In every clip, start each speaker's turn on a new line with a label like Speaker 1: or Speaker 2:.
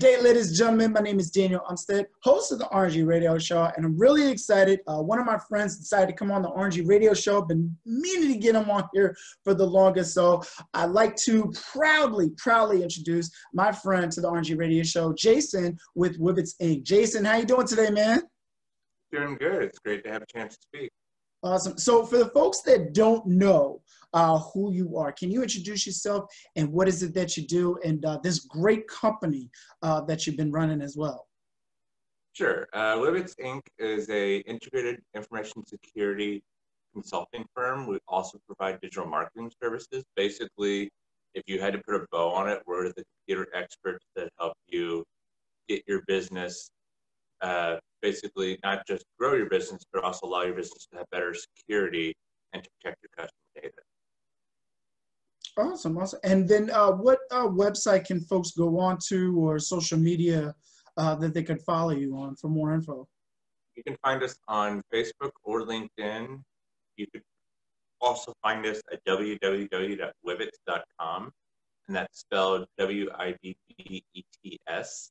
Speaker 1: day, ladies and gentlemen. My name is Daniel Umstead, host of the RNG Radio Show, and I'm really excited. Uh, one of my friends decided to come on the RNG Radio Show. Been meaning to get him on here for the longest, so I'd like to proudly, proudly introduce my friend to the RNG Radio Show, Jason with Wibbets Inc. Jason, how you doing today, man?
Speaker 2: Doing good. It's great to have a chance to speak.
Speaker 1: Awesome. So, for the folks that don't know uh, who you are, can you introduce yourself and what is it that you do and uh, this great company uh, that you've been running as well?
Speaker 2: Sure. Uh, Inc. is a integrated information security consulting firm. We also provide digital marketing services. Basically, if you had to put a bow on it, we're the computer experts that help you get your business uh, basically not just grow your business, but also allow your business to have better security and to protect your customer data.
Speaker 1: Awesome, awesome. And then uh, what uh, website can folks go on to or social media uh, that they could follow you on for more info?
Speaker 2: You can find us on Facebook or LinkedIn. You could also find us at www.wibbets.com, and that's spelled W I B B E T S.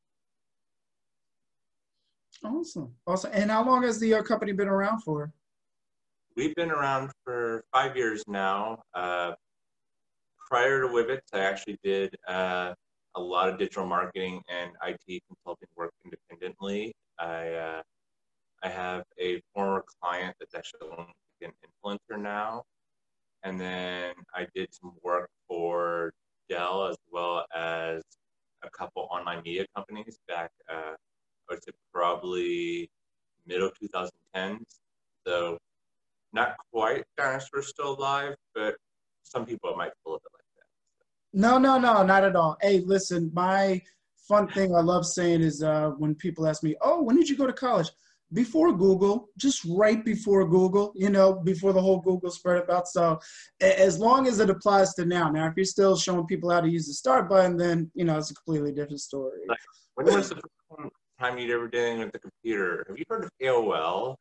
Speaker 1: Awesome, awesome. And how long has the uh, company been around for?
Speaker 2: We've been around for five years now. Uh, prior to Wibbets, I actually did uh, a lot of digital marketing and IT consulting work independently. I uh, I have a former client that's actually an influencer now, and then I did some work for Dell as well as a couple online media companies back uh, I would say probably middle 2010s. So not quite dinosaurs still alive, but some people might feel a bit like that.
Speaker 1: No, no, no, not at all. Hey, listen, my fun thing I love saying is uh, when people ask me, "Oh, when did you go to college?" Before Google, just right before Google, you know, before the whole Google spread about. So, as long as it applies to now. Now, if you're still showing people how to use the start button, then you know it's a completely different story.
Speaker 2: Like, when was the first time you'd ever done anything with the computer. Have you heard of AOL?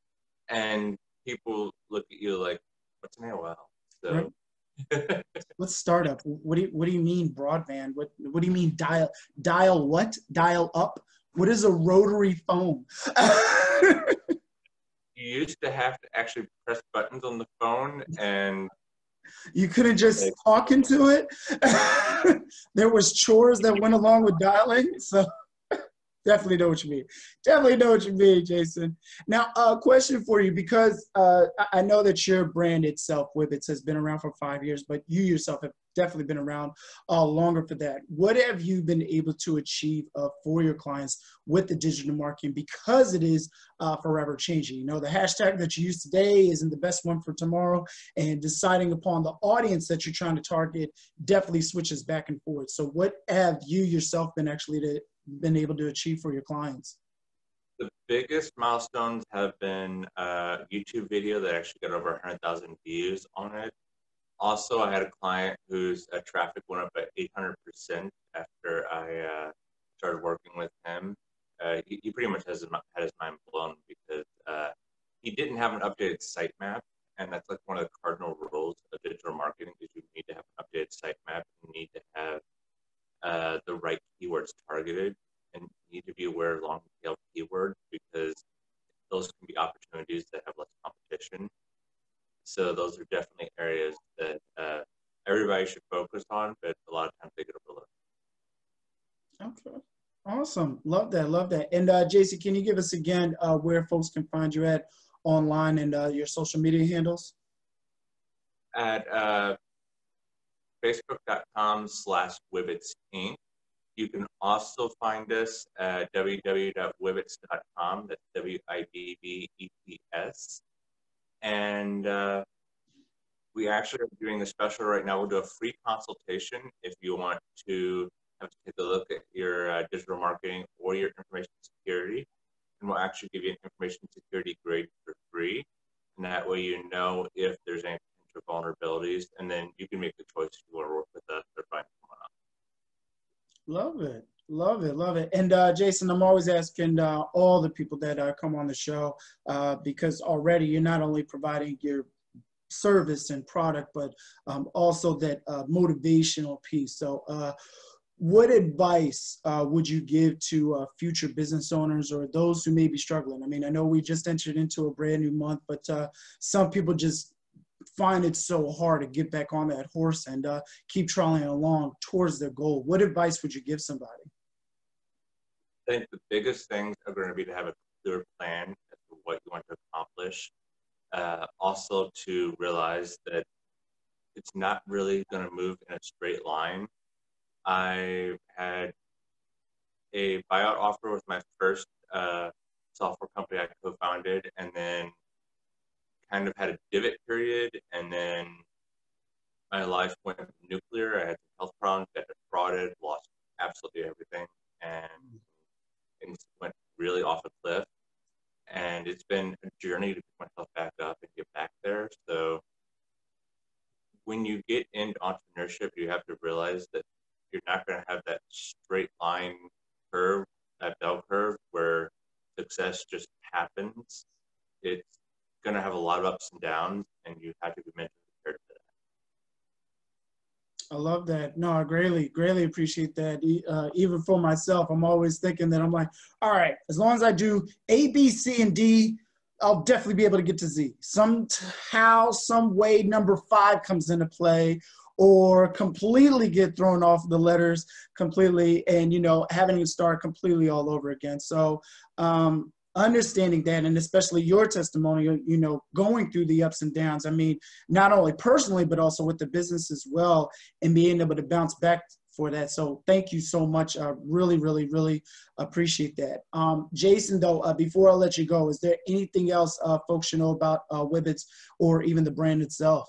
Speaker 2: And people look at you like, what's an AOL? So.
Speaker 1: What's startup? What do you What do you mean broadband? What What do you mean dial dial what? Dial up? What is a rotary phone?
Speaker 2: you used to have to actually press buttons on the phone, and
Speaker 1: you couldn't just talk into it. there was chores that went along with dialing, so definitely know what you mean. Definitely know what you mean, Jason. Now, a uh, question for you because uh, I know that your brand itself, Wibbets, has been around for five years, but you yourself have definitely been around uh, longer for that. What have you been able to achieve uh, for your clients with the digital marketing because it is uh, forever changing? You know, the hashtag that you use today isn't the best one for tomorrow, and deciding upon the audience that you're trying to target definitely switches back and forth. So, what have you yourself been actually to, been able to achieve for your clients?
Speaker 2: The biggest milestones have been a YouTube video that actually got over 100,000 views on it. Also, I had a client whose uh, traffic went up by 800% after I uh, started working with him. Uh, he, he, pretty much has his, had his mind blown because uh, he didn't have an updated sitemap. And that's like one of the cardinal rules of digital marketing is you need to have an updated sitemap. You need to have uh, the right keywords targeted and need to be aware of long tail keywords because those can be opportunities that have less competition. So those are definitely areas that uh, everybody should focus on, but a lot of times they get overlooked.
Speaker 1: Okay. Awesome. Love that. Love that. And uh, Jason, can you give us again uh, where folks can find you at online and uh, your social media handles?
Speaker 2: At uh, facebook.com slash Wibbets Inc. You can also find us at www.wibbets.com. That's W-I-B-B-E-T-S. And uh, we actually are doing a special right now. We'll do a free consultation if you want to have to take a look at your uh, digital marketing or your information security. And we'll actually give you an information security grade for free. And that way you know if there's any vulnerabilities, and then you can make the choice if you want to work with us or find someone
Speaker 1: else. Love it. Love it, love it. And uh, Jason, I'm always asking uh, all the people that uh, come on the show uh, because already you're not only providing your service and product, but um, also that uh, motivational piece. So, uh, what advice would you give to future business owners or those who may be struggling? I mean, I know we just entered into a brand new month, but some people just find it so hard to get back on that horse and uh, keep trolling along towards their goal. What advice would you give somebody?
Speaker 2: I think the biggest things are going to be to have a clear plan as to what you want to accomplish. Uh, also, to realize that it's not really going to move in a straight line I had a buyout offer with my first uh, software company I co-founded, and then kind of had a divot period, and then my life went nuclear. I had some health problems, got defrauded, lost absolutely everything, and things went really off a cliff. And it's been a journey to pick myself back up and get back there. So when you get into entrepreneurship, you have to realize that you're not going to have that straight line curve, that bell curve where success just happens. It's going to have a lot of ups and downs, and you have to be mentally prepared for
Speaker 1: that. I love that. No, I greatly, greatly appreciate that. Uh, even for myself, I'm always thinking that I'm like, all right, as long as I do A, B, C, and D, I'll definitely be able to get to Z. Somehow, some way, number five comes into play, or completely get thrown off the letters completely and you know having to start completely all over again so um, understanding that and especially your testimony you know going through the ups and downs. I mean not only personally but also with the business as well and being able to bounce back for that. So thank you so much. I really really really appreciate that. Um, jason though uh, before i let you go is there anything else uh, folks should know about uh, Wibbets or even the brand itself?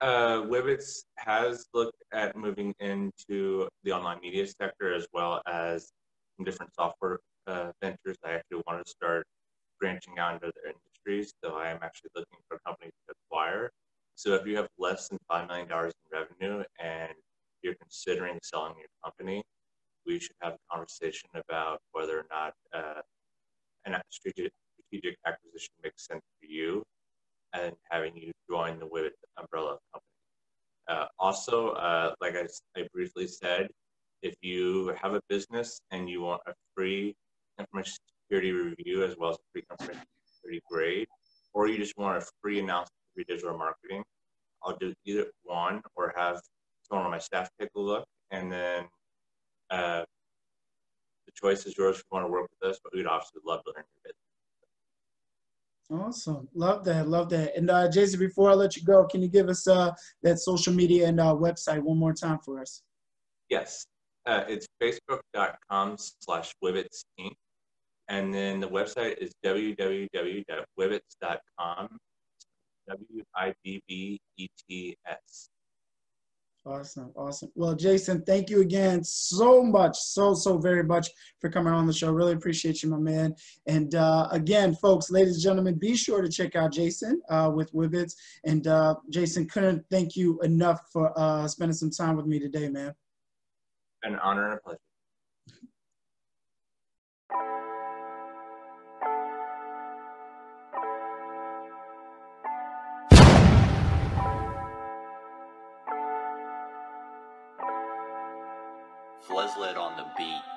Speaker 2: Uh, Wibbets has looked at moving into the online media sector as well as some different software uh, ventures. I actually want to start branching out into other industries, so I am actually looking for companies to acquire. So if you have less than $5 million in revenue and you're considering selling your company, we should have a conversation about whether or not uh, an strategic, strategic acquisition makes sense for you and having you join the Wibbets umbrella company. Uh, also, uh, like I, I, briefly said, if you have a business and you want a free information security review as well as a free information security grade, or you just want a free announcement for digital marketing, I'll do either one or have someone on my staff take a look, and then uh, the choice is yours if you want to work with us. But we'd obviously love to learn your business.
Speaker 1: Awesome. Love that. Love that. And uh, Jason, before I let you go, can you give us uh, that social media and uh, website one more time for us?
Speaker 2: Yes. Uh, it's facebook.com slash Wibbets Inc. And then the website is www.wibbets.com. W I B B E T S.
Speaker 1: Awesome, awesome. Well, Jason, thank you again so much, so, so very much for coming on the show. Really appreciate you, my man. And uh, again, folks, ladies and gentlemen, be sure to check out Jason uh, with Wibbets. And uh, Jason, couldn't thank you enough for uh, spending some time with me today, man.
Speaker 2: An honor and a pleasure.
Speaker 3: Fleslet on the beat.